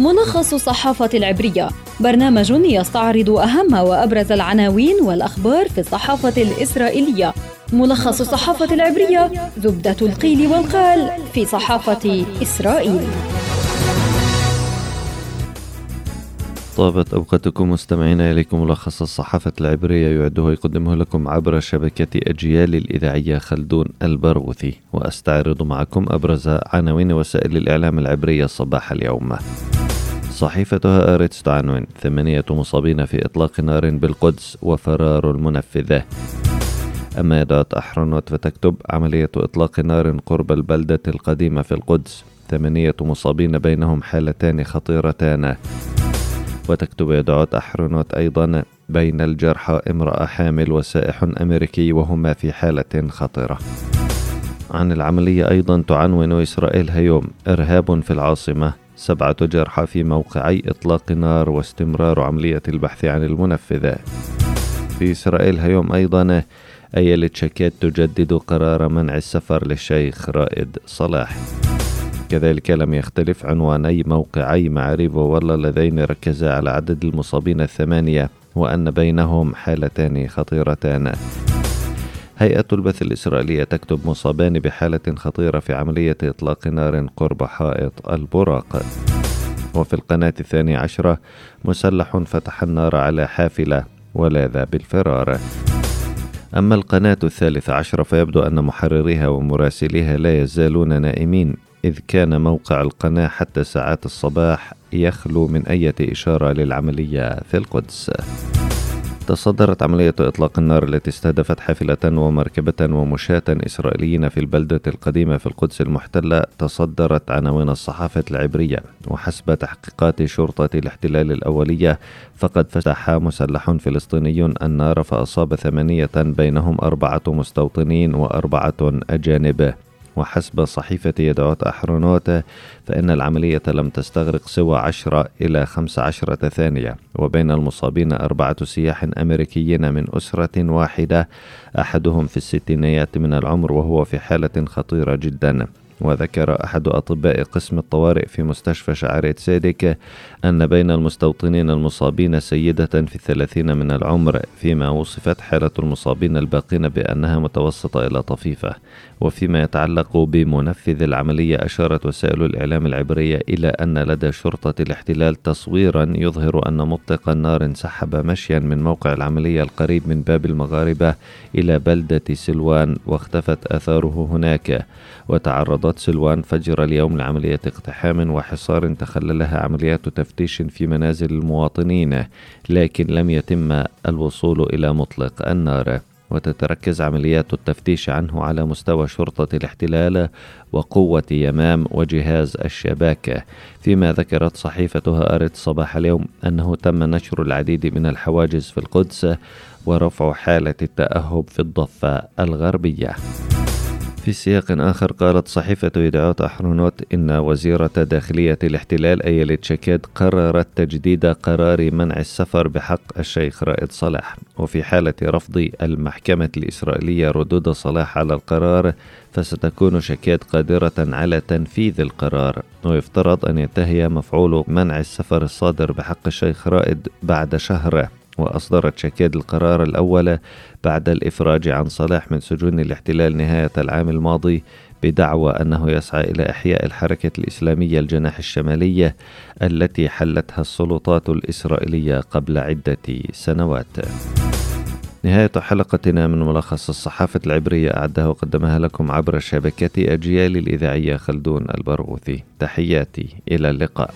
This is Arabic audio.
ملخص الصحافة العبرية. برنامج يستعرض أهم وأبرز العناوين والأخبار في الصحافة الإسرائيلية. ملخص الصحافة العبرية زبدة القيل والقال في صحافة إسرائيل. طابت أوقاتكم مستمعينا إليكم ملخص الصحافة العبرية يعده يقدمه لكم عبر شبكة أجيال الإذاعية خلدون البرغوثي. وأستعرض معكم أبرز عناوين وسائل الإعلام العبرية صباح اليوم. صحيفتها آريتس تعنون ثمانية مصابين في إطلاق نار بالقدس وفرار المنفذة. أما يدعو أحرنوت فتكتب عملية إطلاق نار قرب البلدة القديمة في القدس. ثمانية مصابين بينهم حالتان خطيرتان. وتكتب يدعوت أحرنوت أيضا بين الجرحى امرأة حامل وسائح أمريكي وهما في حالة خطرة عن العملية أيضا تعنون إسرائيل هيوم إرهاب في العاصمة. سبعة جرحى في موقعي إطلاق نار واستمرار عملية البحث عن المنفذة في إسرائيل هيوم أيضا أيلة شكات تجدد قرار منع السفر للشيخ رائد صلاح. كذلك لم يختلف عنواني موقعي معاريف والله اللذين ركزا على عدد المصابين الثمانية وأن بينهم حالتان خطيرتان. هيئة البث الإسرائيلية تكتب مصابان بحالة خطيرة في عملية إطلاق نار قرب حائط البراق. وفي القناة الثانية عشرة مسلح فتح النار على حافلة ولاذ بالفرار. أما القناة الثالثة عشرة فيبدو أن محرريها ومراسليها لا يزالون نائمين إذ كان موقع القناة حتى ساعات الصباح يخلو من أي إشارة للعملية في القدس. تصدرت عملية إطلاق النار التي استهدفت حافلة ومركبة ومشاة إسرائيليين في البلدة القديمة في القدس المحتلة تصدرت عناوين الصحافة العبرية. وحسب تحقيقات شرطة الاحتلال الأولية فقد فتح مسلح فلسطيني النار فأصاب ثمانية بينهم أربعة مستوطنين وأربعة أجانب. وحسب صحيفة يدعوت أحرونوت فإن العملية لم تستغرق سوى عشرة إلى خمس عشرة ثانية وبين المصابين أربعة سياح أمريكيين من أسرة واحدة أحدهم في الستينيات من العمر وهو في حالة خطيرة جدا. وذكر أحد أطباء قسم الطوارئ في مستشفى شعرية سيدك أن بين المستوطنين المصابين سيدة في الثلاثين من العمر فيما وصفت حالة المصابين الباقين بأنها متوسطة إلى طفيفة وفيما يتعلق بمنفذ العملية أشارت وسائل الإعلام العبرية إلى أن لدى شرطة الاحتلال تصويرا يظهر أن مطلق النار انسحب مشيا من موقع العملية القريب من باب المغاربة إلى بلدة سلوان واختفت آثاره هناك وتعرضت سلوان فجر اليوم لعملية اقتحام وحصار تخللها عمليات تفتيش في منازل المواطنين لكن لم يتم الوصول إلى مطلق النار. وتتركز عمليات التفتيش عنه على مستوى شرطة الاحتلال وقوة يمام وجهاز الشباكة فيما ذكرت صحيفتها أرت صباح اليوم أنه تم نشر العديد من الحواجز في القدس ورفع حالة التأهب في الضفة الغربية. في سياق آخر قالت صحيفة يدعوت أحرونوت إن وزيرة داخلية الاحتلال أيلت شكاد قررت تجديد قرار منع السفر بحق الشيخ رائد صلاح. وفي حالة رفض المحكمة الإسرائيلية ردود صلاح على القرار فستكون شكاد قادرة على تنفيذ القرار. ويفترض أن ينتهي مفعول منع السفر الصادر بحق الشيخ رائد بعد شهر. وأصدرت شكاد القرار الأول بعد الإفراج عن صلاح من سجون الاحتلال نهاية العام الماضي بدعوى أنه يسعى إلى إحياء الحركة الإسلامية الجناح الشمالية التي حلتها السلطات الإسرائيلية قبل عدة سنوات. نهاية حلقتنا من ملخص الصحافة العبرية أعدها وقدمها لكم عبر شبكة أجيال الإذاعية خلدون البرغوثي تحياتي إلى اللقاء